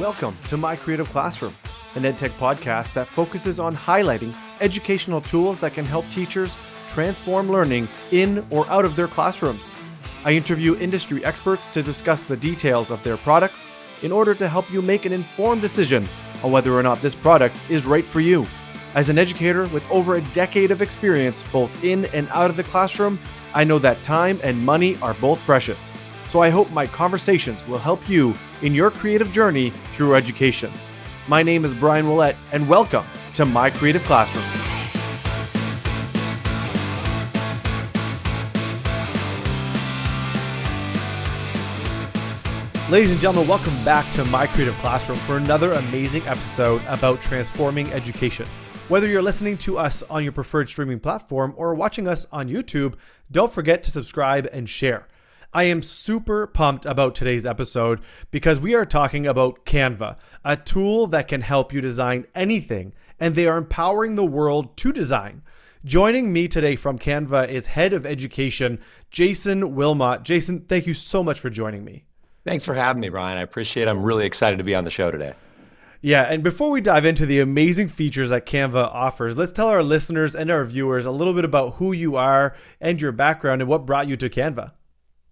Welcome to My Creative Classroom, an EdTech podcast that focuses on highlighting educational tools that can help teachers transform learning in or out of their classrooms. I interview industry experts to discuss the details of their products in order to help you make an informed decision on whether or not this product is right for you. As an educator with over a decade of experience both in and out of the classroom, I know that time and money are both precious. So I hope my conversations will help you in your creative journey through education. My name is Brian Willett, and welcome to My Creative Classroom. Ladies and gentlemen, welcome back to My Creative Classroom for another amazing episode about transforming education. Whether you're listening to us on your preferred streaming platform or watching us on YouTube, don't forget to subscribe and share. I am super pumped about today's episode because we are talking about Canva, a tool that can help you design anything, and they are empowering the world to design. Joining me today from Canva is Head of Education, Jason Wilmot. Jason, thank you so much for joining me. Thanks for having me, Brian. I appreciate it. I'm really excited to be on the show today. Yeah, and before we dive into the amazing features that Canva offers, let's tell our listeners and our viewers a little bit about who you are and your background and what brought you to Canva.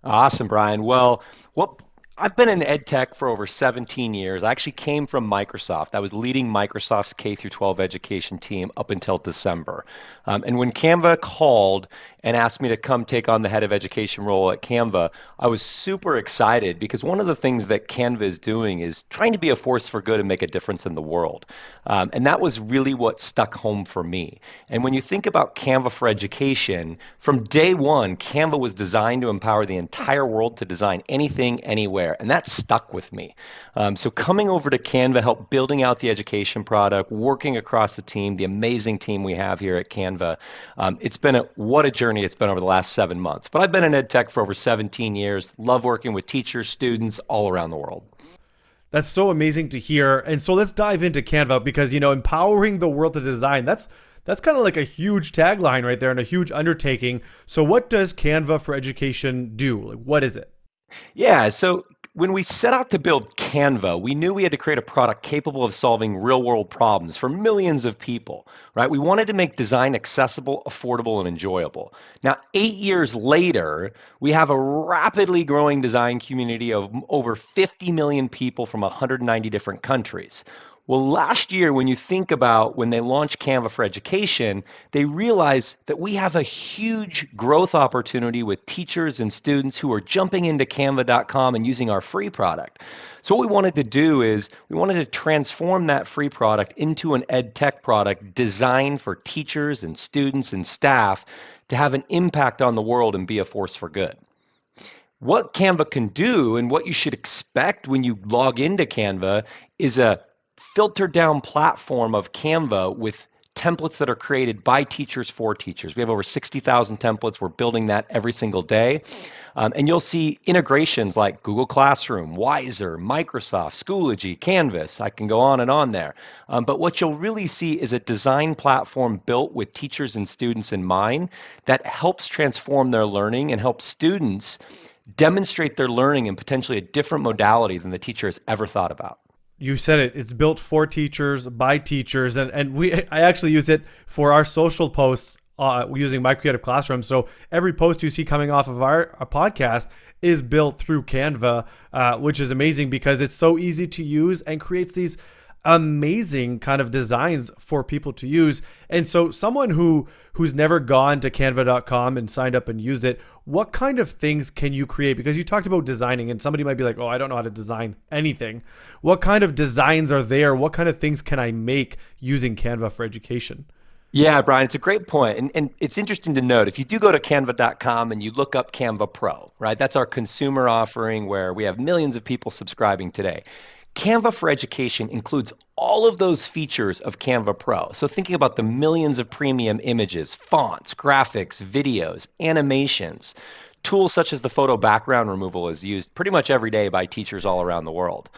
Awesome, Brian. Well, what I've been in ed tech for over 17 years. I actually came from Microsoft. I was leading Microsoft's K through 12 education team up until December. Um, and when Canva called and asked me to come take on the head of education role at Canva, I was super excited because one of the things that Canva is doing is trying to be a force for good and make a difference in the world. Um, and that was really what stuck home for me. And when you think about Canva for education, from day one, Canva was designed to empower the entire world to design anything, anywhere and that stuck with me. Um, so coming over to Canva, help building out the education product, working across the team, the amazing team we have here at Canva. Um, it's been a what a journey it's been over the last seven months. But I've been in ed tech for over 17 years. Love working with teachers, students all around the world. That's so amazing to hear. And so let's dive into Canva because you know empowering the world to design. That's that's kind of like a huge tagline right there and a huge undertaking. So what does Canva for Education do? Like what is it? Yeah, so when we set out to build Canva, we knew we had to create a product capable of solving real world problems for millions of people, right? We wanted to make design accessible, affordable, and enjoyable. Now, eight years later, we have a rapidly growing design community of over 50 million people from 190 different countries. Well, last year, when you think about when they launched Canva for Education, they realized that we have a huge growth opportunity with teachers and students who are jumping into canva.com and using our free product. So, what we wanted to do is we wanted to transform that free product into an ed tech product designed for teachers and students and staff to have an impact on the world and be a force for good what Canva can do and what you should expect when you log into Canva is a filtered down platform of Canva with templates that are created by teachers for teachers. We have over 60,000 templates. We're building that every single day. Um, and you'll see integrations like Google Classroom, Wiser, Microsoft, Schoology, Canvas. I can go on and on there. Um, but what you'll really see is a design platform built with teachers and students in mind that helps transform their learning and helps students demonstrate their learning in potentially a different modality than the teacher has ever thought about you said it it's built for teachers by teachers and and we i actually use it for our social posts uh, using my creative classroom. So every post you see coming off of our, our podcast is built through canva uh, which is amazing because it's so easy to use and creates these amazing kind of designs for people to use. And so someone who who's never gone to canva.com and signed up and used it, what kind of things can you create? Because you talked about designing and somebody might be like, "Oh, I don't know how to design anything." What kind of designs are there? What kind of things can I make using Canva for education? Yeah, Brian, it's a great point. And, and it's interesting to note if you do go to canva.com and you look up Canva Pro, right? That's our consumer offering where we have millions of people subscribing today. Canva for Education includes all of those features of Canva Pro. So, thinking about the millions of premium images, fonts, graphics, videos, animations, tools such as the photo background removal is used pretty much every day by teachers all around the world.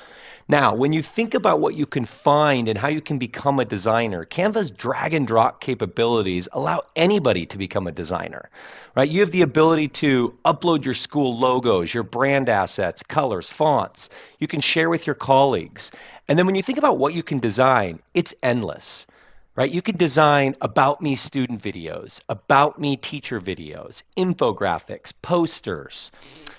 Now, when you think about what you can find and how you can become a designer, Canva's drag and drop capabilities allow anybody to become a designer. Right? You have the ability to upload your school logos, your brand assets, colors, fonts. You can share with your colleagues. And then when you think about what you can design, it's endless right? You can design about me student videos, about me teacher videos, infographics, posters,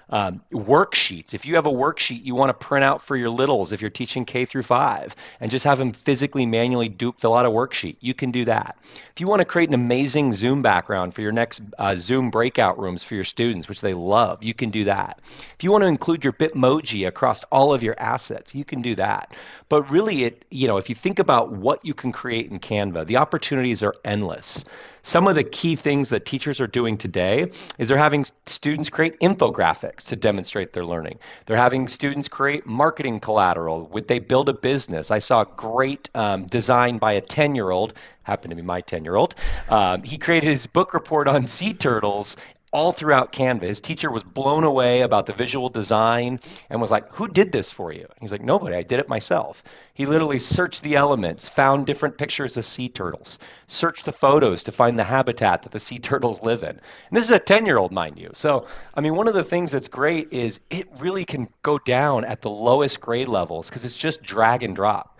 um, worksheets. If you have a worksheet you want to print out for your littles, if you're teaching K through five, and just have them physically manually do, fill out a worksheet, you can do that. If you want to create an amazing Zoom background for your next uh, Zoom breakout rooms for your students, which they love, you can do that. If you want to include your Bitmoji across all of your assets, you can do that. But really, it you know, if you think about what you can create in Canva, the opportunities are endless. Some of the key things that teachers are doing today is they're having students create infographics to demonstrate their learning. They're having students create marketing collateral. Would they build a business? I saw a great um, design by a 10 year old happened to be my 10 year old. Um, he created his book report on sea turtles all throughout Canva. His teacher was blown away about the visual design and was like, Who did this for you? And He's like, Nobody, I did it myself. He literally searched the elements, found different pictures of sea turtles, searched the photos to find the habitat that the sea turtles live in. And this is a 10 year old, mind you. So, I mean, one of the things that's great is it really can go down at the lowest grade levels because it's just drag and drop.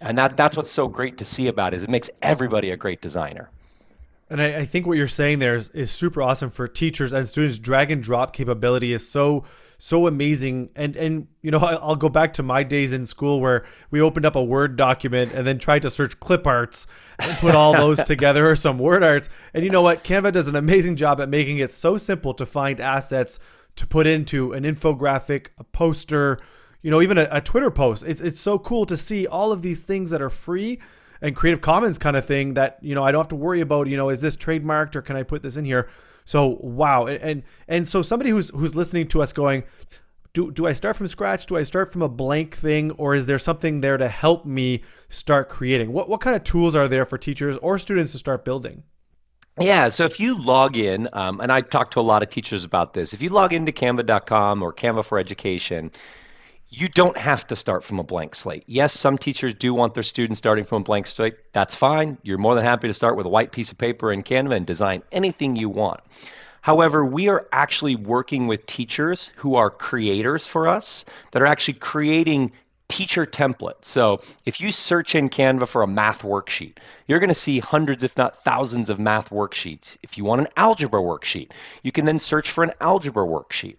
And that, that's what's so great to see about it is it makes everybody a great designer. And I, I, think what you're saying there is, is super awesome for teachers and students. Drag and drop capability is so so amazing. And and you know I'll go back to my days in school where we opened up a Word document and then tried to search clip arts and put all those together or some word arts. And you know what? Canva does an amazing job at making it so simple to find assets to put into an infographic, a poster, you know, even a, a Twitter post. It's it's so cool to see all of these things that are free and Creative Commons kind of thing that you know I don't have to worry about. You know, is this trademarked or can I put this in here? So wow, and and, and so somebody who's who's listening to us going. Do, do I start from scratch? Do I start from a blank thing, or is there something there to help me start creating? What what kind of tools are there for teachers or students to start building? Yeah, so if you log in, um, and I talk to a lot of teachers about this, if you log into canva.com or Canva for Education, you don't have to start from a blank slate. Yes, some teachers do want their students starting from a blank slate. That's fine. You're more than happy to start with a white piece of paper in Canva and design anything you want. However, we are actually working with teachers who are creators for us that are actually creating teacher templates. So if you search in Canva for a math worksheet, you're going to see hundreds, if not thousands, of math worksheets. If you want an algebra worksheet, you can then search for an algebra worksheet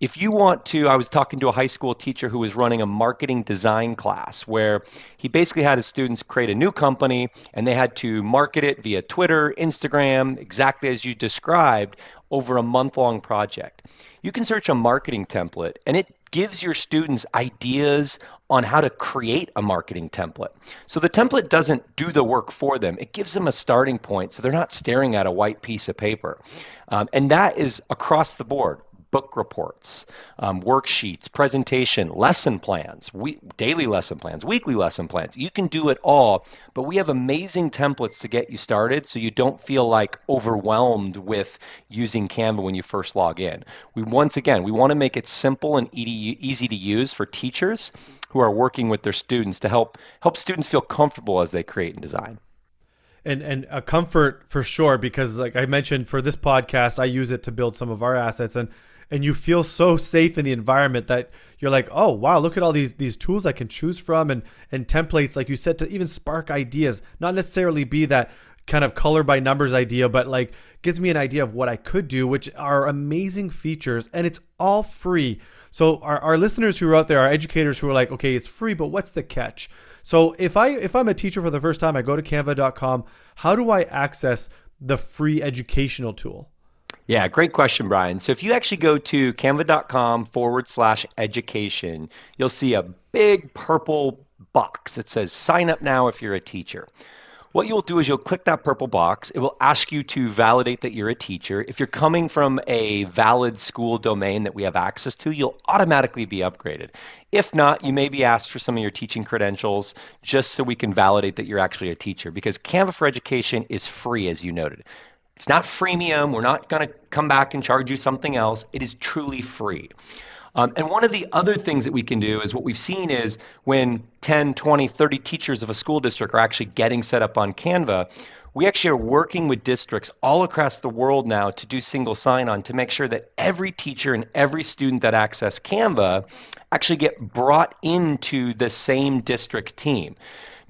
if you want to, I was talking to a high school teacher who was running a marketing design class where he basically had his students create a new company and they had to market it via Twitter, Instagram, exactly as you described, over a month long project. You can search a marketing template and it gives your students ideas on how to create a marketing template. So the template doesn't do the work for them, it gives them a starting point so they're not staring at a white piece of paper. Um, and that is across the board book reports, um, worksheets, presentation, lesson plans, we, daily lesson plans, weekly lesson plans. You can do it all, but we have amazing templates to get you started so you don't feel like overwhelmed with using Canva when you first log in. We once again, we want to make it simple and easy to use for teachers who are working with their students to help help students feel comfortable as they create and design and and a comfort for sure because like I mentioned for this podcast I use it to build some of our assets and and you feel so safe in the environment that you're like, oh wow, look at all these these tools I can choose from and and templates, like you said, to even spark ideas. Not necessarily be that kind of color by numbers idea, but like gives me an idea of what I could do, which are amazing features, and it's all free. So our, our listeners who are out there, our educators who are like, okay, it's free, but what's the catch? So if I if I'm a teacher for the first time, I go to canva.com, how do I access the free educational tool? Yeah, great question, Brian. So if you actually go to canva.com forward slash education, you'll see a big purple box that says sign up now if you're a teacher. What you'll do is you'll click that purple box. It will ask you to validate that you're a teacher. If you're coming from a valid school domain that we have access to, you'll automatically be upgraded. If not, you may be asked for some of your teaching credentials just so we can validate that you're actually a teacher because Canva for Education is free, as you noted It's not freemium. We're not going to come back and charge you something else. It is truly free. Um, and one of the other things that we can do is what we've seen is when 10, 20, 30 teachers of a school district are actually getting set up on Canva, we actually are working with districts all across the world now to do single sign-on to make sure that every teacher and every student that access Canva actually get brought into the same district team.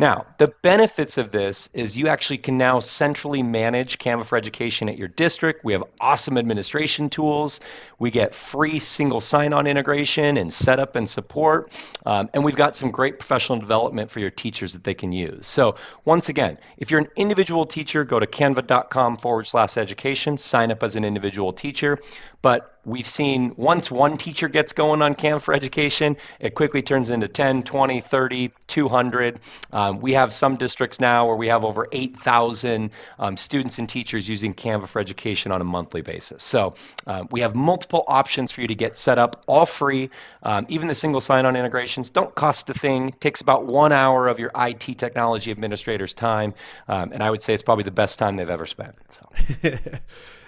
Now, the benefits of this is you actually can now centrally manage Canva for Education at your district. We have awesome administration tools. We get free single sign on integration and setup and support. Um, and we've got some great professional development for your teachers that they can use. So, once again, if you're an individual teacher, go to canva.com forward slash education, sign up as an individual teacher. But we've seen once one teacher gets going on Canva for Education, it quickly turns into 10, 20, 30, 200. Um, we have some districts now where we have over 8,000 um, students and teachers using Canva for Education on a monthly basis. So uh, we have multiple options for you to get set up, all free. Um, even the single sign-on integrations don't cost a thing. It takes about one hour of your IT technology administrator's time, um, and I would say it's probably the best time they've ever spent. So.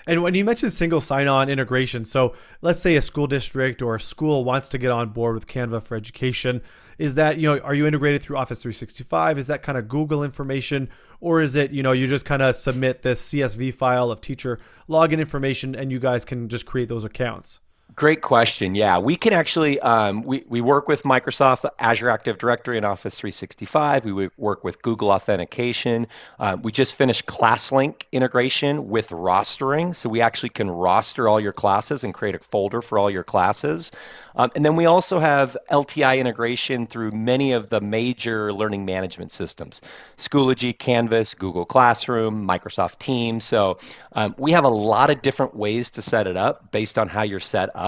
And when you mentioned single sign on integration, so let's say a school district or a school wants to get on board with Canva for education, is that, you know, are you integrated through Office 365? Is that kind of Google information? Or is it, you know, you just kind of submit this CSV file of teacher login information and you guys can just create those accounts? Great question. Yeah, we can actually um, we we work with Microsoft Azure Active Directory and Office 365. We work with Google Authentication. Uh, we just finished ClassLink integration with rostering, so we actually can roster all your classes and create a folder for all your classes. Um, and then we also have LTI integration through many of the major learning management systems Schoology, Canvas, Google Classroom, Microsoft Teams. So um, we have a lot of different ways to set it up based on how you're set up.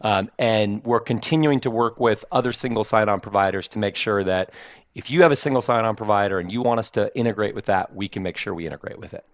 Um, and we're continuing to work with other single sign on providers to make sure that if you have a single sign on provider and you want us to integrate with that, we can make sure we integrate with it.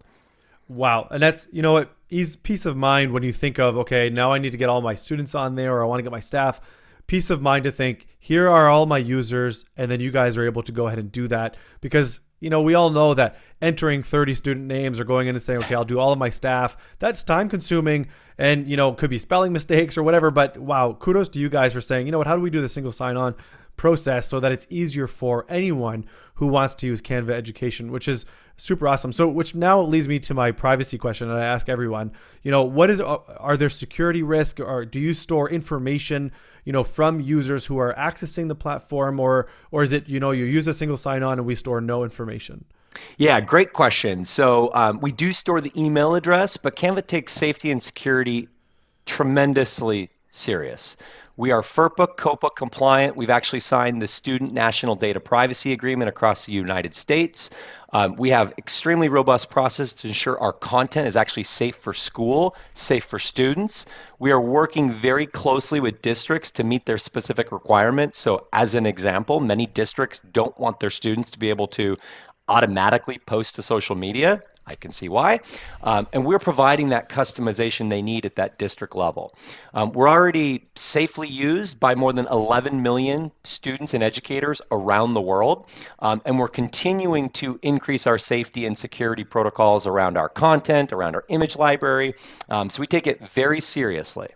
Wow. And that's, you know what, ease peace of mind when you think of, okay, now I need to get all my students on there or I want to get my staff. Peace of mind to think, here are all my users, and then you guys are able to go ahead and do that. Because, you know, we all know that entering 30 student names or going in and saying, okay, I'll do all of my staff, that's time consuming and, you know, could be spelling mistakes or whatever. But wow, kudos to you guys for saying, you know what, how do we do the single sign on process so that it's easier for anyone who wants to use Canva education, which is super awesome. So, which now leads me to my privacy question that I ask everyone. You know, what is are there security risk, or do you store information, you know, from users who are accessing the platform, or or is it you know you use a single sign on and we store no information? Yeah, great question. So um, we do store the email address, but Canva takes safety and security tremendously serious. We are FERPA, COPPA compliant. We've actually signed the Student National Data Privacy Agreement across the United States. Um, we have extremely robust process to ensure our content is actually safe for school, safe for students. We are working very closely with districts to meet their specific requirements. So, as an example, many districts don't want their students to be able to automatically post to social media. I can see why. Um, and we're providing that customization they need at that district level. Um, we're already safely used by more than 11 million students and educators around the world. Um, and we're continuing to increase our safety and security protocols around our content, around our image library. Um, so we take it very seriously.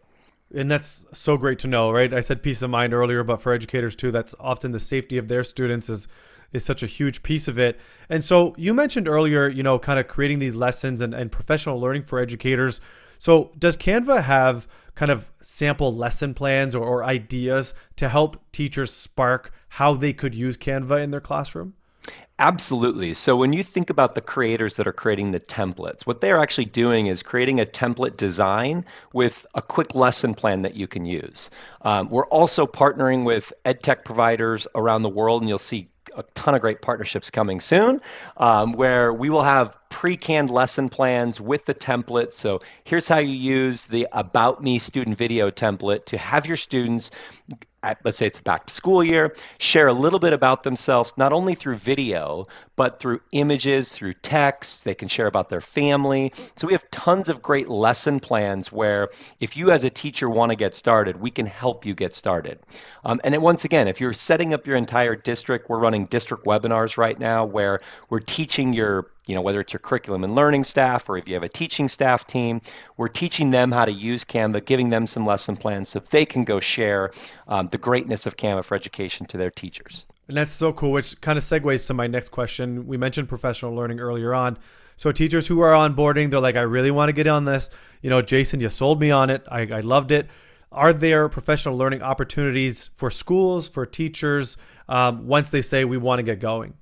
And that's so great to know, right? I said peace of mind earlier, but for educators too, that's often the safety of their students is is such a huge piece of it. And so you mentioned earlier, you know, kind of creating these lessons and, and professional learning for educators. So does Canva have kind of sample lesson plans or, or ideas to help teachers spark how they could use Canva in their classroom? Absolutely. So when you think about the creators that are creating the templates, what they're actually doing is creating a template design with a quick lesson plan that you can use. Um, we're also partnering with ed tech providers around the world, and you'll see a ton of great partnerships coming soon um, where we will have pre-canned lesson plans with the templates. So here's how you use the About Me student video template to have your students let's say it's back to school year, share a little bit about themselves, not only through video, but through images, through text. They can share about their family. So we have tons of great lesson plans where if you as a teacher want to get started, we can help you get started. Um, and then once again, if you're setting up your entire district, we're running district webinars right now where we're teaching your you know, whether it's your curriculum and learning staff or if you have a teaching staff team, we're teaching them how to use Canva, giving them some lesson plans so they can go share um, the greatness of Canva for education to their teachers. And that's so cool, which kind of segues to my next question. We mentioned professional learning earlier on. So teachers who are onboarding, they're like, I really want to get on this. You know, Jason, you sold me on it. I, I loved it. Are there professional learning opportunities for schools, for teachers, um, once they say we want to get going?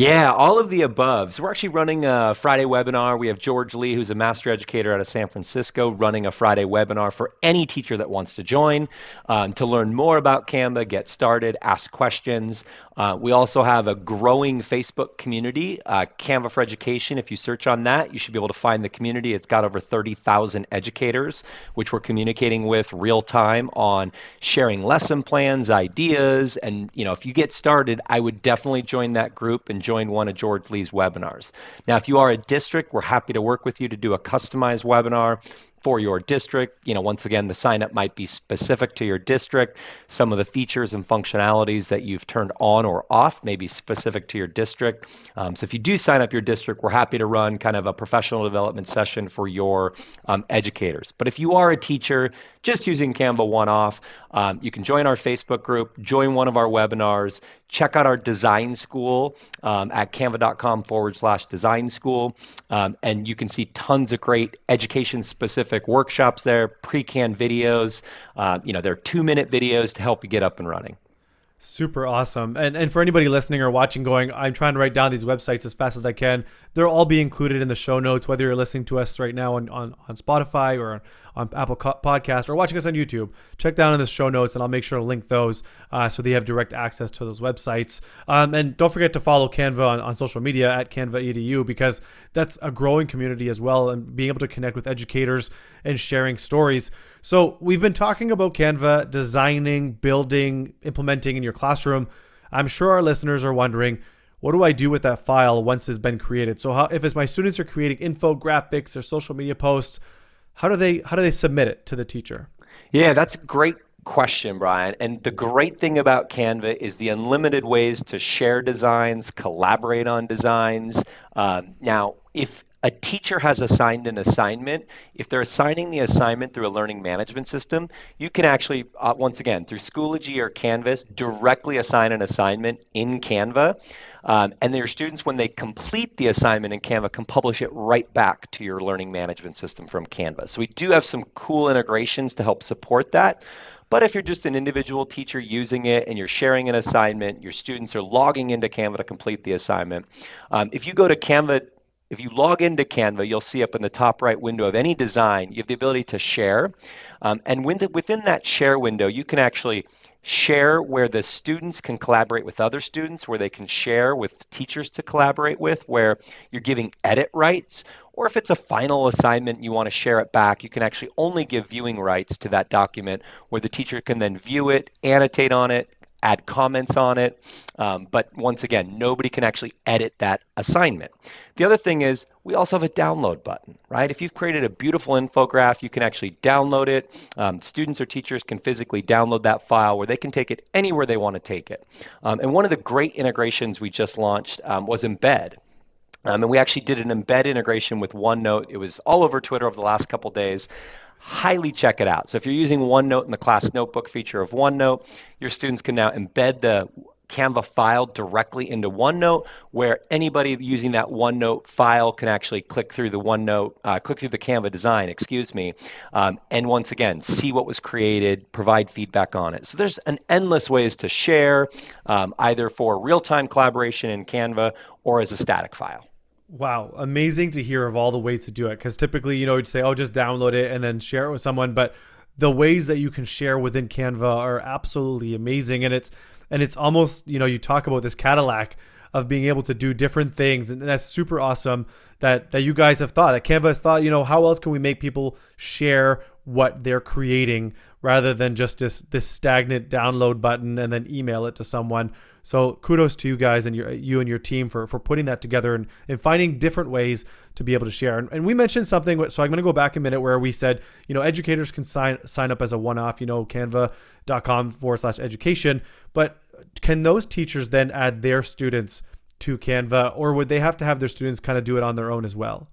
Yeah, all of the above. So we're actually running a Friday webinar. We have George Lee, who's a master educator out of San Francisco, running a Friday webinar for any teacher that wants to join um, to learn more about Canva, get started, ask questions. Uh, we also have a growing Facebook community, uh, Canva for Education. If you search on that, you should be able to find the community. It's got over 30,000 educators, which we're communicating with real time on sharing lesson plans, ideas, and you know, if you get started, I would definitely join that group and join one of George Lee's webinars. Now, if you are a district, we're happy to work with you to do a customized webinar for your district. You know, once again, the sign up might be specific to your district. Some of the features and functionalities that you've turned on or off may be specific to your district. Um, so if you do sign up your district, we're happy to run kind of a professional development session for your um, educators. But if you are a teacher just using Canva one off, um, you can join our Facebook group, join one of our webinars, check out our design school um, at canva.com forward slash design school. Um, and you can see tons of great education specific workshops there, pre canned videos. Uh, you know, they're two minute videos to help you get up and running. Super awesome. And and for anybody listening or watching going, I'm trying to write down these websites as fast as I can. They'll all be included in the show notes, whether you're listening to us right now on, on, on Spotify or on Apple Podcast or watching us on YouTube. Check down in the show notes and I'll make sure to link those uh, so they have direct access to those websites. Um, and don't forget to follow Canva on, on social media at Canva EDU because that's a growing community as well and being able to connect with educators and sharing stories. So we've been talking about Canva designing, building, implementing in your classroom. I'm sure our listeners are wondering, what do I do with that file once it's been created? So how, if it's my students are creating infographics or social media posts, how do they how do they submit it to the teacher? Yeah, that's a great question, Brian. And the great thing about Canva is the unlimited ways to share designs, collaborate on designs. Um, now, if a teacher has assigned an assignment, if they're assigning the assignment through a learning management system, you can actually, uh, once again, through Schoology or Canvas, directly assign an assignment in Canva. Um, and your students, when they complete the assignment in Canva, can publish it right back to your learning management system from Canva. So we do have some cool integrations to help support that. But if you're just an individual teacher using it and you're sharing an assignment, your students are logging into Canva to complete the assignment. Um, if you go to Canva if you log into Canva, you'll see up in the top right window of any design, you have the ability to share. Um, and within that share window, you can actually share where the students can collaborate with other students, where they can share with teachers to collaborate with, where you're giving edit rights, or if it's a final assignment you want to share it back, you can actually only give viewing rights to that document where the teacher can then view it, annotate on it, add comments on it. Um, but once again, nobody can actually edit that assignment. The other thing is we also have a download button, right? If you've created a beautiful infograph, you can actually download it. Um, students or teachers can physically download that file where they can take it anywhere they want to take it. Um, and one of the great integrations we just launched um, was Embed. Um, and we actually did an embed integration with OneNote. It was all over Twitter over the last couple days highly check it out. So if you're using OneNote in the class notebook feature of OneNote, your students can now embed the Canva file directly into OneNote, where anybody using that OneNote file can actually click through the OneNote, uh, click through the Canva design, excuse me, um, and once again see what was created, provide feedback on it. So there's an endless ways to share, um, either for real-time collaboration in Canva or as a static file. Wow, amazing to hear of all the ways to do it. Because typically, you know, you'd say, "Oh, just download it and then share it with someone," but the ways that you can share within Canva are absolutely amazing, and it's and it's almost you know you talk about this Cadillac of being able to do different things, and that's super awesome that that you guys have thought that Canva has thought. You know, how else can we make people share what they're creating rather than just this this stagnant download button and then email it to someone. So kudos to you guys and your you and your team for for putting that together and, and finding different ways to be able to share. And, and we mentioned something, so I'm going to go back a minute where we said, you know, educators can sign sign up as a one-off, you know, canva.com forward slash education, but can those teachers then add their students to Canva, or would they have to have their students kind of do it on their own as well?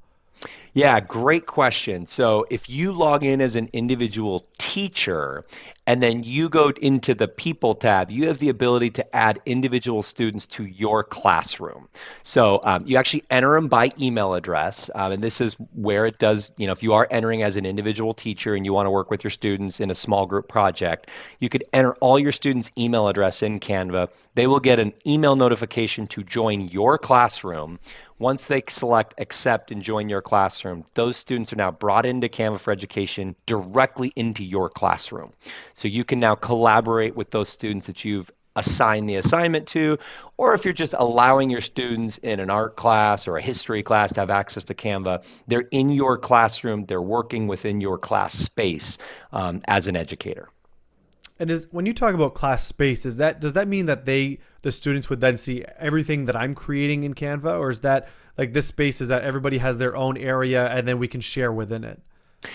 Yeah, great question. So if you log in as an individual teacher and then you go into the people tab, you have the ability to add individual students to your classroom. So um, you actually enter them by email address. Um, and this is where it does, you know, if you are entering as an individual teacher and you want to work with your students in a small group project, you could enter all your students' email address in Canva. They will get an email notification to join your classroom once they select accept and join your classroom, those students are now brought into Canva for Education directly into your classroom. So you can now collaborate with those students that you've assigned the assignment to, or if you're just allowing your students in an art class or a history class to have access to Canva, they're in your classroom, they're working within your class space um, as an educator. And is when you talk about class space, is that does that mean that they the students would then see everything that I'm creating in Canva, or is that like this space is that everybody has their own area and then we can share within it?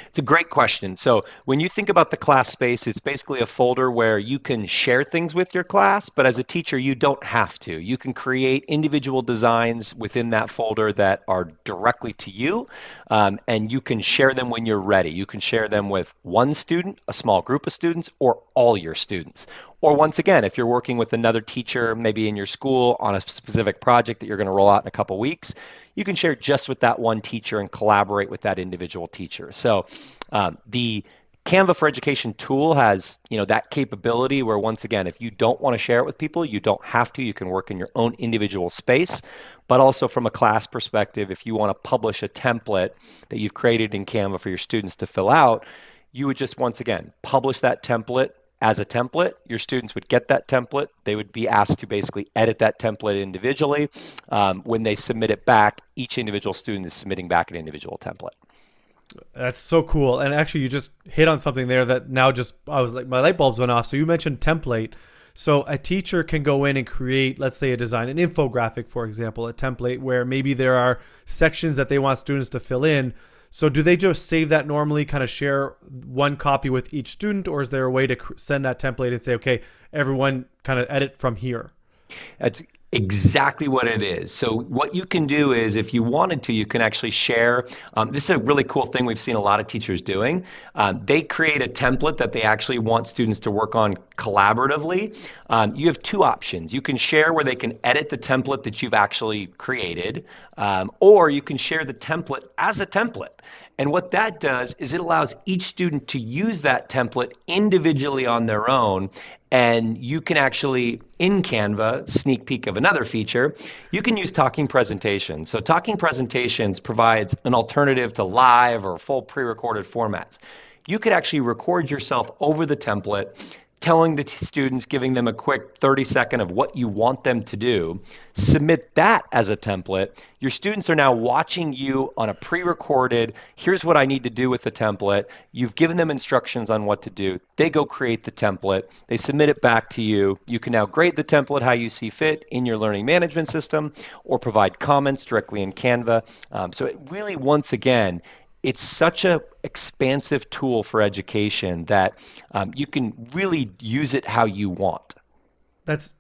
It's a great question. So, when you think about the class space, it's basically a folder where you can share things with your class, but as a teacher, you don't have to. You can create individual designs within that folder that are directly to you, um, and you can share them when you're ready. You can share them with one student, a small group of students, or all your students. Or once again, if you're working with another teacher, maybe in your school on a specific project that you're going to roll out in a couple weeks, you can share just with that one teacher and collaborate with that individual teacher. So um, the Canva for Education tool has, you know, that capability where once again, if you don't want to share it with people, you don't have to. You can work in your own individual space. But also from a class perspective, if you want to publish a template that you've created in Canva for your students to fill out, you would just once again publish that template as a template. Your students would get that template. They would be asked to basically edit that template individually. Um, when they submit it back, each individual student is submitting back an individual template. That's so cool. And actually, you just hit on something there that now just, I was like, my light bulbs went off. So you mentioned template. So a teacher can go in and create, let's say, a design, an infographic, for example, a template where maybe there are sections that they want students to fill in so do they just save that normally, kind of share one copy with each student, or is there a way to send that template and say, okay, everyone kind of edit from here? That's exactly what it is. So what you can do is, if you wanted to, you can actually share. Um, this is a really cool thing we've seen a lot of teachers doing. Uh, they create a template that they actually want students to work on collaboratively. Um, you have two options. You can share where they can edit the template that you've actually created, um, or you can share the template as a template. And what that does is it allows each student to use that template individually on their own. And you can actually, in Canva, sneak peek of another feature, you can use talking presentations. So, talking presentations provides an alternative to live or full pre recorded formats. You could actually record yourself over the template telling the t- students, giving them a quick 30 second of what you want them to do. Submit that as a template. Your students are now watching you on a pre recorded, here's what I need to do with the template. You've given them instructions on what to do. They go create the template. They submit it back to you. You can now grade the template how you see fit in your learning management system or provide comments directly in Canva. Um, so it really, once again, it's such a expansive tool for education that um, you can really use it how you want. That's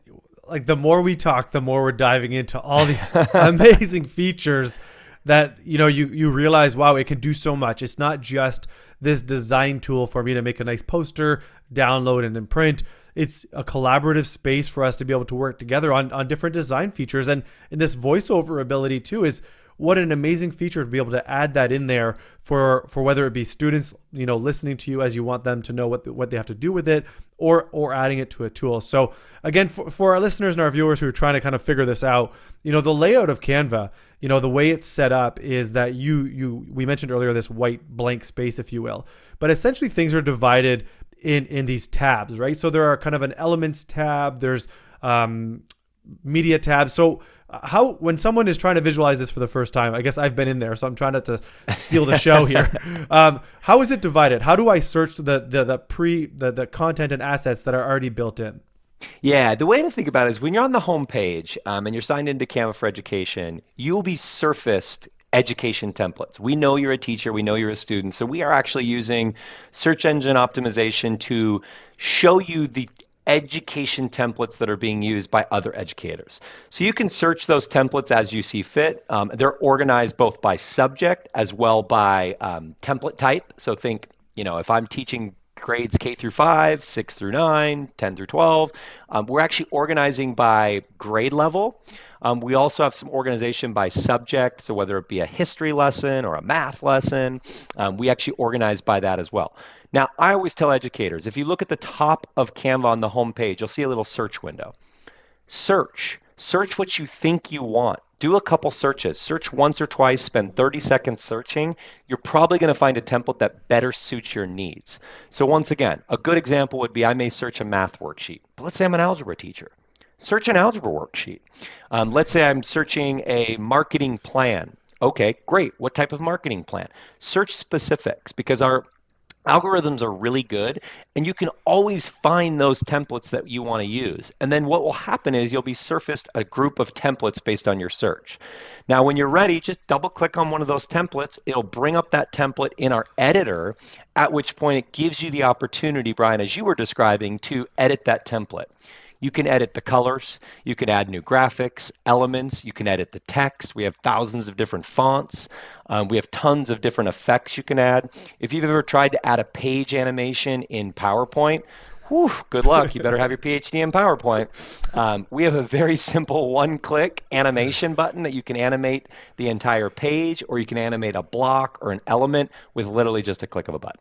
like the more we talk, the more we're diving into all these amazing features that you know you you realize wow it can do so much. It's not just this design tool for me to make a nice poster download and then print. It's a collaborative space for us to be able to work together on on different design features. And and this voiceover ability too is what an amazing feature to be able to add that in there for for whether it be students you know listening to you as you want them to know what the, what they have to do with it or or adding it to a tool. So again for, for our listeners and our viewers who are trying to kind of figure this out you know the layout of canva you know the way it's set up is that you you we mentioned earlier this white blank space if you will but essentially things are divided in in these tabs right? So there are kind of an elements tab there's um media tab. So how when someone is trying to visualize this for the first time i guess i've been in there so i'm trying not to steal the show here. Um, how is it divided? How do i search the the, the pre the, the content and assets that are already built in? Yeah, the way to think about it is when you're on the home page um, and you're signed into Canva for Education, you'll be surfaced education templates. We know you're a teacher, we know you're a student, so we are actually using search engine optimization to show you the education templates that are being used by other educators. So you can search those templates as you see fit. Um, they're organized both by subject as well by um, template type. So think, you know, if I'm teaching grades K through 5, 6 through 9, 10 through 12, um, we're actually organizing by grade level. Um, we also have some organization by subject, so whether it be a history lesson or a math lesson, um, we actually organize by that as well. Now, I always tell educators if you look at the top of Canva on the home page, you'll see a little search window. Search. Search what you think you want. Do a couple searches. Search once or twice, spend 30 seconds searching. You're probably going to find a template that better suits your needs. So, once again, a good example would be I may search a math worksheet, but let's say I'm an algebra teacher. Search an algebra worksheet. Um, let's say I'm searching a marketing plan. Okay, great. What type of marketing plan? Search specifics because our Algorithms are really good, and you can always find those templates that you want to use. And then what will happen is you'll be surfaced a group of templates based on your search. Now, when you're ready, just double click on one of those templates. It'll bring up that template in our editor, at which point it gives you the opportunity, Brian, as you were describing, to edit that template. You can edit the colors, you can add new graphics, elements, you can edit the text. We have thousands of different fonts. Um, we have tons of different effects you can add. If you've ever tried to add a page animation in PowerPoint, whew, good luck. You better have your PhD in PowerPoint. Um, we have a very simple one click animation button that you can animate the entire page, or you can animate a block or an element with literally just a click of a button.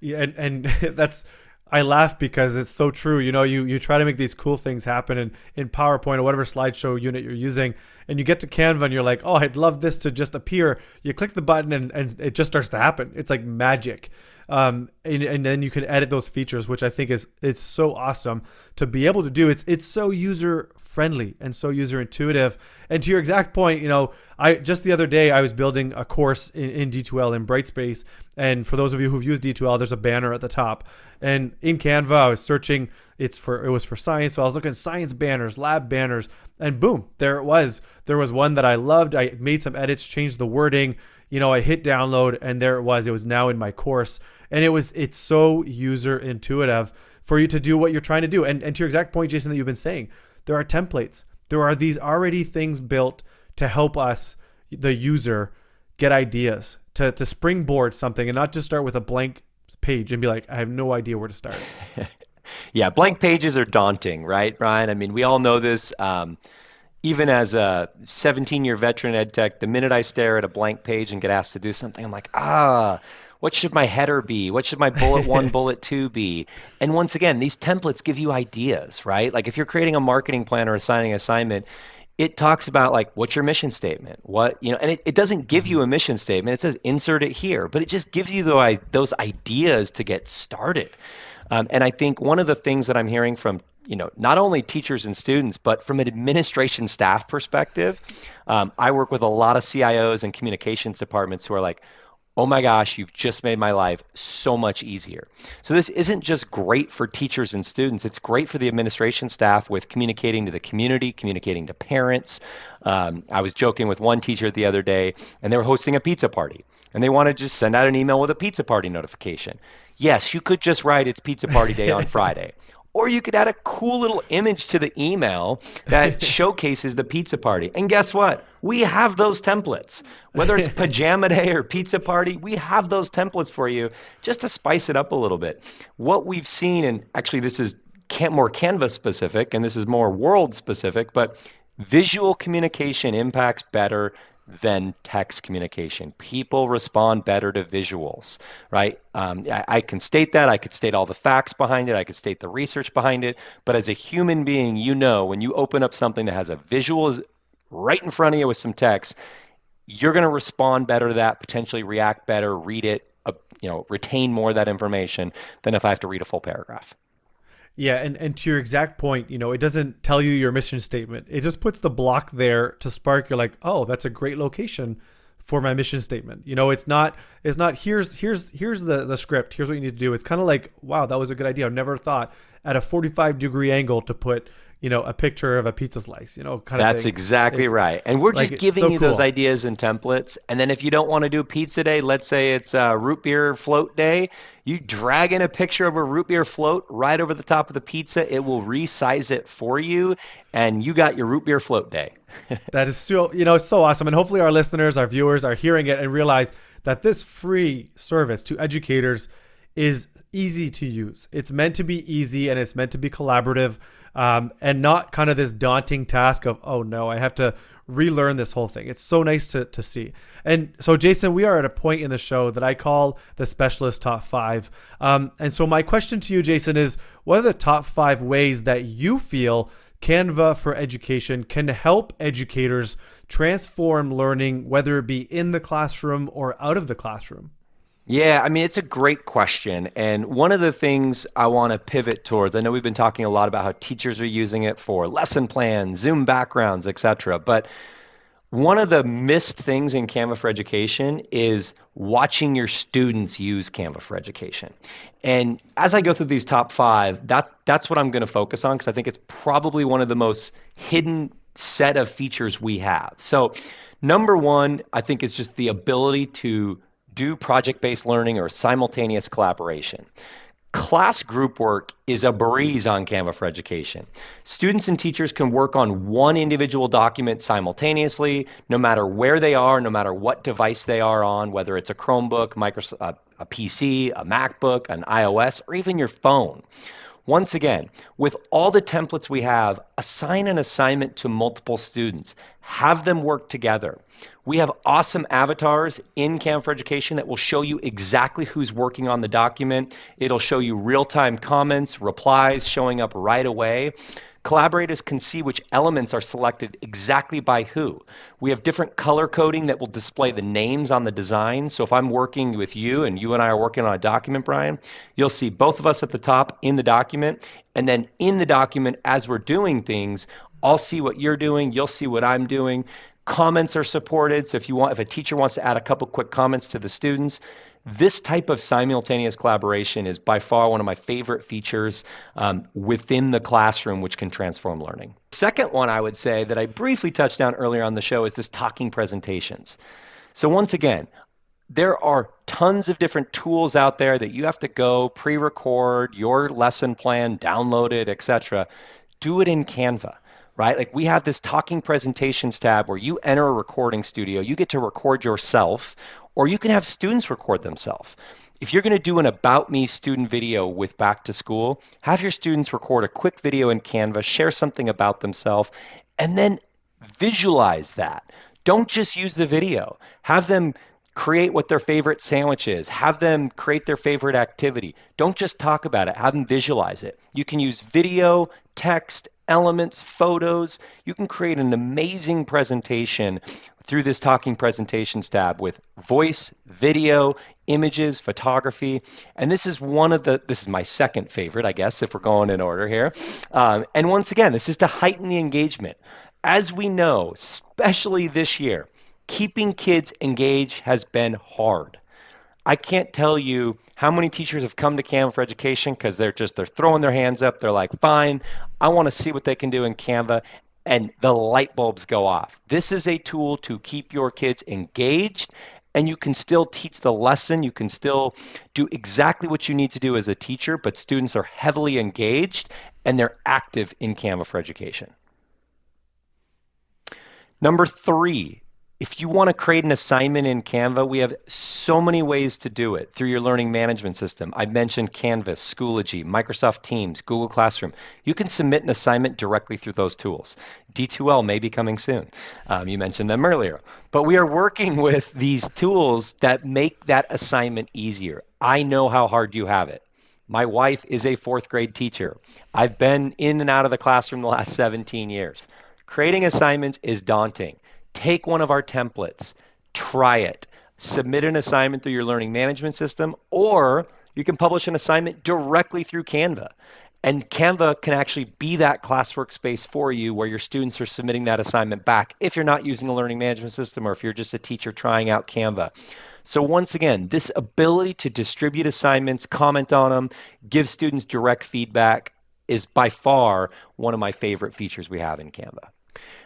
Yeah, and, and that's I laugh because it's so true. You know, you you try to make these cool things happen in, in PowerPoint or whatever slideshow unit you're using, and you get to Canva and you're like, oh, I'd love this to just appear. You click the button and, and it just starts to happen. It's like magic. Um, and, and then you can edit those features, which I think is it's so awesome to be able to do. It's it's so user friendly and so user intuitive. And to your exact point, you know, I just the other day I was building a course in, in D2L in Brightspace, and for those of you who've used D2L, there's a banner at the top. And in Canva, I was searching. It's for it was for science, so I was looking at science banners, lab banners, and boom, there it was. There was one that I loved. I made some edits, changed the wording. You know, I hit download, and there it was. It was now in my course, and it was it's so user intuitive for you to do what you're trying to do. And and to your exact point, Jason, that you've been saying there are templates. There are these already things built to help us, the user, get ideas, to, to springboard something and not just start with a blank page and be like, I have no idea where to start. yeah, blank pages are daunting, right, Brian? I mean, we all know this. Um, even as a 17 year veteran ed tech, the minute I stare at a blank page and get asked to do something, I'm like, ah, what should my header be? What should my bullet one, bullet two be? And once again, these templates give you ideas, right? Like if you're creating a marketing plan or assigning an assignment, it talks about like what's your mission statement what you know and it, it doesn't give you a mission statement it says insert it here but it just gives you the, those ideas to get started um, and i think one of the things that i'm hearing from you know not only teachers and students but from an administration staff perspective um, i work with a lot of cios and communications departments who are like oh my gosh, you've just made my life so much easier. So this isn't just great for teachers and students, it's great for the administration staff with communicating to the community, communicating to parents. Um, I was joking with one teacher the other day, and they were hosting a pizza party, and they wanted to just send out an email with a pizza party notification. Yes, you could just write it's pizza party day on Friday. Or you could add a cool little image to the email that showcases the pizza party. And guess what? We have those templates. Whether it's pajama day or pizza party, we have those templates for you just to spice it up a little bit. What we've seen, and actually this is more Canvas specific and this is more world specific, but visual communication impacts better than text communication. People respond better to visuals, right? Um, I, I, can state that. I could state all the facts behind it. I could state the research behind it. But as a human being, you know when you open up something that has a visual right in front of you with some text, you're going to respond better to that, potentially react better, read it, uh, you know, retain more of that information than if I have to read a full paragraph. Yeah, and, and to your exact point, you know, it doesn't tell you your mission statement. It just puts the block there to spark. You're like, oh, that's a great location for my mission statement. You know, it's not it's not here's here's here's the the script. Here's what you need to do. It's kind of like, wow, that was a good idea. I've never thought at a 45 degree angle to put you know, a picture of a pizza slice, you know, kind That's of That's exactly it's, right. And we're just giving so you cool. those ideas and templates. And then if you don't want to do pizza day, let's say it's a root beer float day, you drag in a picture of a root beer float right over the top of the pizza. It will resize it for you, and you got your root beer float day. that is so, you know, so awesome. And hopefully our listeners, our viewers are hearing it and realize that this free service to educators is easy to use. It's meant to be easy and it's meant to be collaborative um, and not kind of this daunting task of, oh no, I have to relearn this whole thing. It's so nice to, to see. And so, Jason, we are at a point in the show that I call the specialist top five. Um, and so, my question to you, Jason, is what are the top five ways that you feel Canva for Education can help educators transform learning, whether it be in the classroom or out of the classroom? Yeah, I mean, it's a great question. And one of the things I want to pivot towards, I know we've been talking a lot about how teachers are using it for lesson plans, Zoom backgrounds, etc. But one of the missed things in Canva for Education is watching your students use Canva for Education. And as I go through these top five, that's that's what I'm going to focus on because I think it's probably one of the most hidden set of features we have. So, number one, I think is just the ability to do project based learning or simultaneous collaboration. Class group work is a breeze on Canva for Education. Students and teachers can work on one individual document simultaneously, no matter where they are, no matter what device they are on, whether it's a Chromebook, Microsoft, uh, a PC, a MacBook, an iOS, or even your phone. Once again, with all the templates we have, assign an assignment to multiple students. Have them work together. We have awesome avatars in Canva for Education that will show you exactly who's working on the document. It'll show you real time comments, replies showing up right away. Collaborators can see which elements are selected exactly by who. We have different color coding that will display the names on the design. So if I'm working with you and you and I are working on a document, Brian, you'll see both of us at the top in the document. And then in the document, as we're doing things, I'll see what you're doing, you'll see what I'm doing. Comments are supported. So if you want, if a teacher wants to add a couple quick comments to the students, this type of simultaneous collaboration is by far one of my favorite features um, within the classroom, which can transform learning. Second one I would say that I briefly touched on earlier on the show is this talking presentations. So once again, there are tons of different tools out there that you have to go pre-record your lesson plan, download it, etc. Do it in Canva right? Like we have this talking presentations tab where you enter a recording studio, you get to record yourself, or you can have students record themselves. If you're going to do an About Me student video with Back to School, have your students record a quick video in Canva, share something about themselves, and then visualize that. Don't just use the video. Have them create what their favorite sandwich is. Have them create their favorite activity. Don't just talk about it, have them visualize it. You can use video, text, elements, photos. You can create an amazing presentation through this Talking Presentations tab with voice, video, images, photography. And this is one of the, this is my second favorite, I guess, if we're going in order here. Um, and once again, this is to heighten the engagement. As we know, especially this year, keeping kids engaged has been hard. I can't tell you how many teachers have come to Canva for Education because they're just they're throwing their hands up. They're like, "Fine, I want to see what they can do in Canva," and the light bulbs go off. This is a tool to keep your kids engaged, and you can still teach the lesson. You can still do exactly what you need to do as a teacher, but students are heavily engaged and they're active in Canva for Education. Number three, if you want to create an assignment in Canva, we have so many ways to do it through your learning management system. I mentioned Canvas, Schoology, Microsoft Teams, Google Classroom. You can submit an assignment directly through those tools. D2L may be coming soon. Um, you mentioned them earlier. But we are working with these tools that make that assignment easier. I know how hard you have it. My wife is a fourth grade teacher. I've been in and out of the classroom the last 17 years. Creating assignments is daunting take one of our templates, try it, submit an assignment through your learning management system, or you can publish an assignment directly through Canva. And Canva can actually be that classwork space for you where your students are submitting that assignment back if you're not using a learning management system or if you're just a teacher trying out Canva. So, once again, this ability to distribute assignments, comment on them, give students direct feedback is by far one of my favorite features we have in Canva.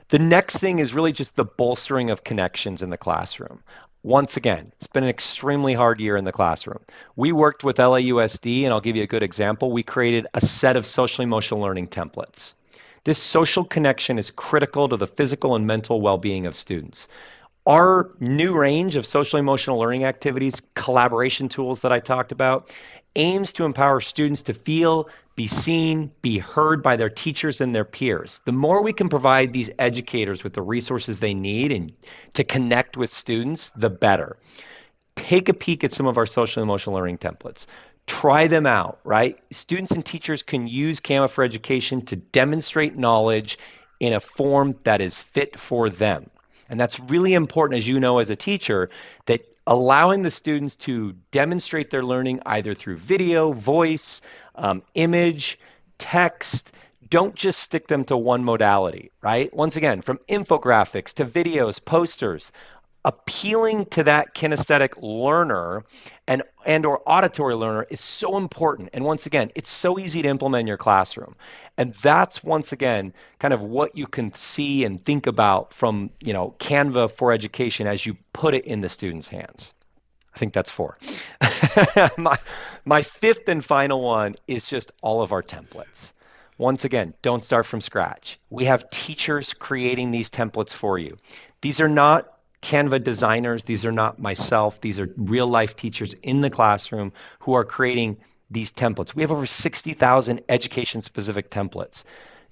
The next thing is really just the bolstering of connections in the classroom. Once again, it's been an extremely hard year in the classroom. We worked with LAUSD, and I'll give you a good example. We created a set of social emotional learning templates. This social connection is critical to the physical and mental well being of students. Our new range of social emotional learning activities, collaboration tools that I talked about, aims to empower students to feel, be seen, be heard by their teachers and their peers. The more we can provide these educators with the resources they need and to connect with students, the better. Take a peek at some of our social emotional learning templates. Try them out, right? Students and teachers can use Canva for Education to demonstrate knowledge in a form that is fit for them. And that's really important, as you know, as a teacher, that allowing the students to demonstrate their learning either through video, voice, um, image, text. Don't just stick them to one modality, right? Once again, from infographics to videos, posters, appealing to that kinesthetic learner and and or auditory learner is so important. And once again it's so easy to implement in your classroom. And that's once again kind of what you can see and think about from you know canva for education as you put it in the students hands. I think that's four. My my fifth and final one is just all of our templates. Once again don't start from scratch. We have teachers creating these templates for you. These are not Canva designers. These are not myself. These are real life teachers in the classroom who are creating these templates. We have over 60,000 education specific templates.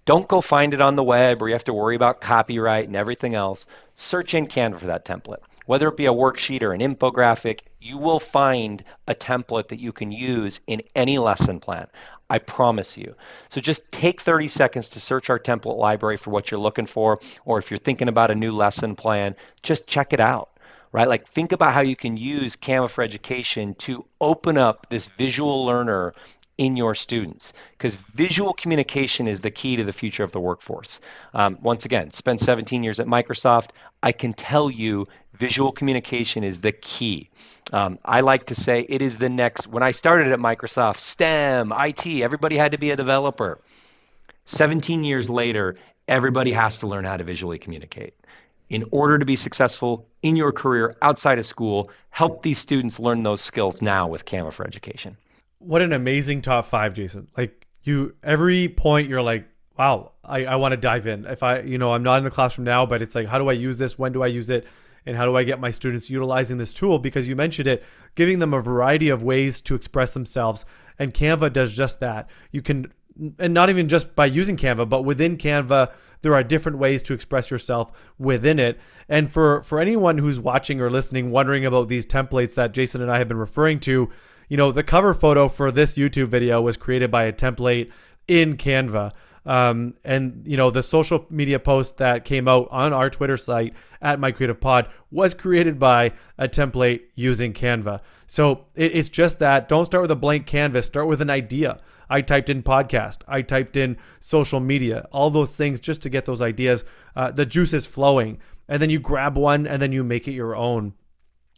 Don't go find it on the web where you have to worry about copyright and everything else. Search in Canva for that template. Whether it be a worksheet or an infographic, you will find a template that you can use in any lesson plan. I promise you. So just take 30 seconds to search our template library for what you're looking for, or if you're thinking about a new lesson plan, just check it out. Right? Like think about how you can use Canva for Education to open up this visual learner in your students because visual communication is the key to the future of the workforce. Um, once again, spent 17 years at Microsoft. I can tell you visual communication is the key. Um, I like to say it is the next, when I started at Microsoft, STEM, IT, everybody had to be a developer. 17 years later, everybody has to learn how to visually communicate. In order to be successful in your career outside of school, help these students learn those skills now with Canva for Education what an amazing top five, Jason. Like you, every point you're like, wow, I, I want to dive in. If I, you know, I'm not in the classroom now, but it's like, how do I use this? When do I use it? And how do I get my students utilizing this tool? Because you mentioned it, giving them a variety of ways to express themselves. And Canva does just that. You can, and not even just by using Canva, but within Canva, there are different ways to express yourself within it. And for for anyone who's watching or listening, wondering about these templates that Jason and I have been referring to, you know, the cover photo for this YouTube video was created by a template in Canva. Um, and you know the social media post that came out on our Twitter site at My Creative Pod was created by a template using Canva. So it, it's just that. Don't start with a blank canvas. Start with an idea. I typed in podcast. I typed in social media. All those things just to get those ideas. Uh, the juice is flowing, and then you grab one and then you make it your own.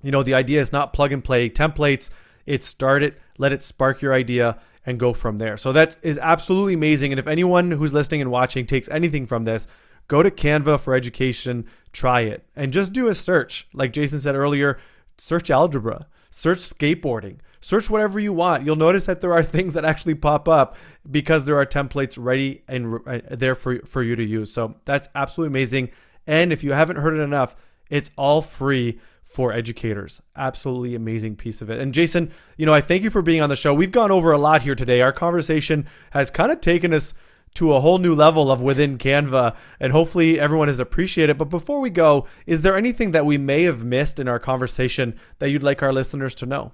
You know the idea is not plug and play templates it's start it, let it spark your idea, and go from there. So that is absolutely amazing. And if anyone who's listening and watching takes anything from this, go to Canva for Education, try it, and just do a search. Like Jason said earlier, search algebra, search skateboarding, search whatever you want. You'll notice that there are things that actually pop up because there are templates ready and uh, there for, for you to use. So that's absolutely amazing. And if you haven't heard it enough, it's all free for educators. Absolutely amazing piece of it. And Jason, you know, I thank you for being on the show. We've gone over a lot here today. Our conversation has kind of taken us to a whole new level of within Canva, and hopefully everyone has appreciated. It. But before we go, is there anything that we may have missed in our conversation that you'd like our listeners to know?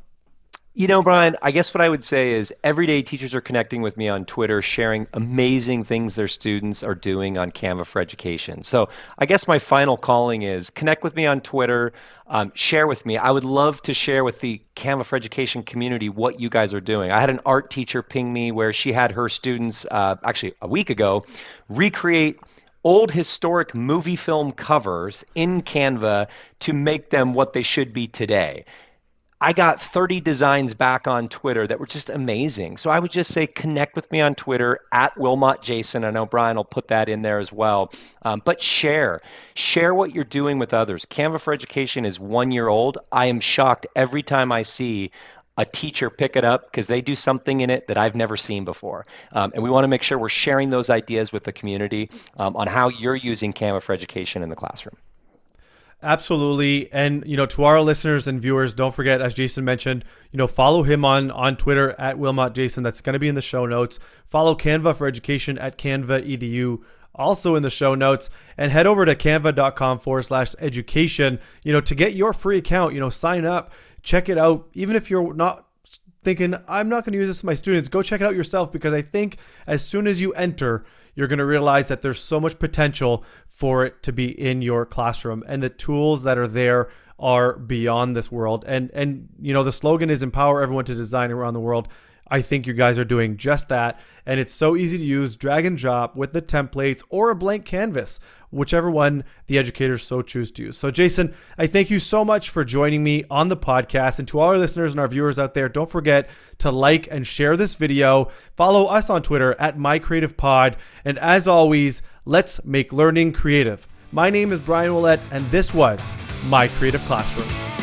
You know, Brian, I guess what I would say is every day teachers are connecting with me on Twitter, sharing amazing things their students are doing on Canva for Education. So I guess my final calling is connect with me on Twitter, um, share with me. I would love to share with the Canva for Education community what you guys are doing. I had an art teacher ping me where she had her students, uh, actually a week ago, recreate old historic movie film covers in Canva to make them what they should be today. I got 30 designs back on Twitter that were just amazing. So I would just say connect with me on Twitter at Wilmot Jason. I know Brian will put that in there as well. Um, but share, share what you're doing with others. Canva for Education is one year old. I am shocked every time I see a teacher pick it up because they do something in it that I've never seen before. Um, and we want to make sure we're sharing those ideas with the community um, on how you're using Canva for Education in the classroom. Absolutely. And, you know, to our listeners and viewers, don't forget, as Jason mentioned, you know, follow him on, on Twitter at Wilmot Jason. That's going to be in the show notes. Follow Canva for Education at Canva Edu, also in the show notes. And head over to canva.com forward slash education, you know, to get your free account, you know, sign up, check it out. Even if you're not thinking, I'm not going to use this with my students, go check it out yourself because I think as soon as you enter, you're going to realize that there's so much potential for it to be in your classroom and the tools that are there are beyond this world and and you know the slogan is empower everyone to design around the world I think you guys are doing just that. And it's so easy to use drag and drop with the templates or a blank canvas, whichever one the educators so choose to use. So, Jason, I thank you so much for joining me on the podcast. And to all our listeners and our viewers out there, don't forget to like and share this video. Follow us on Twitter at MyCreativePod. And as always, let's make learning creative. My name is Brian Willett, and this was My Creative Classroom.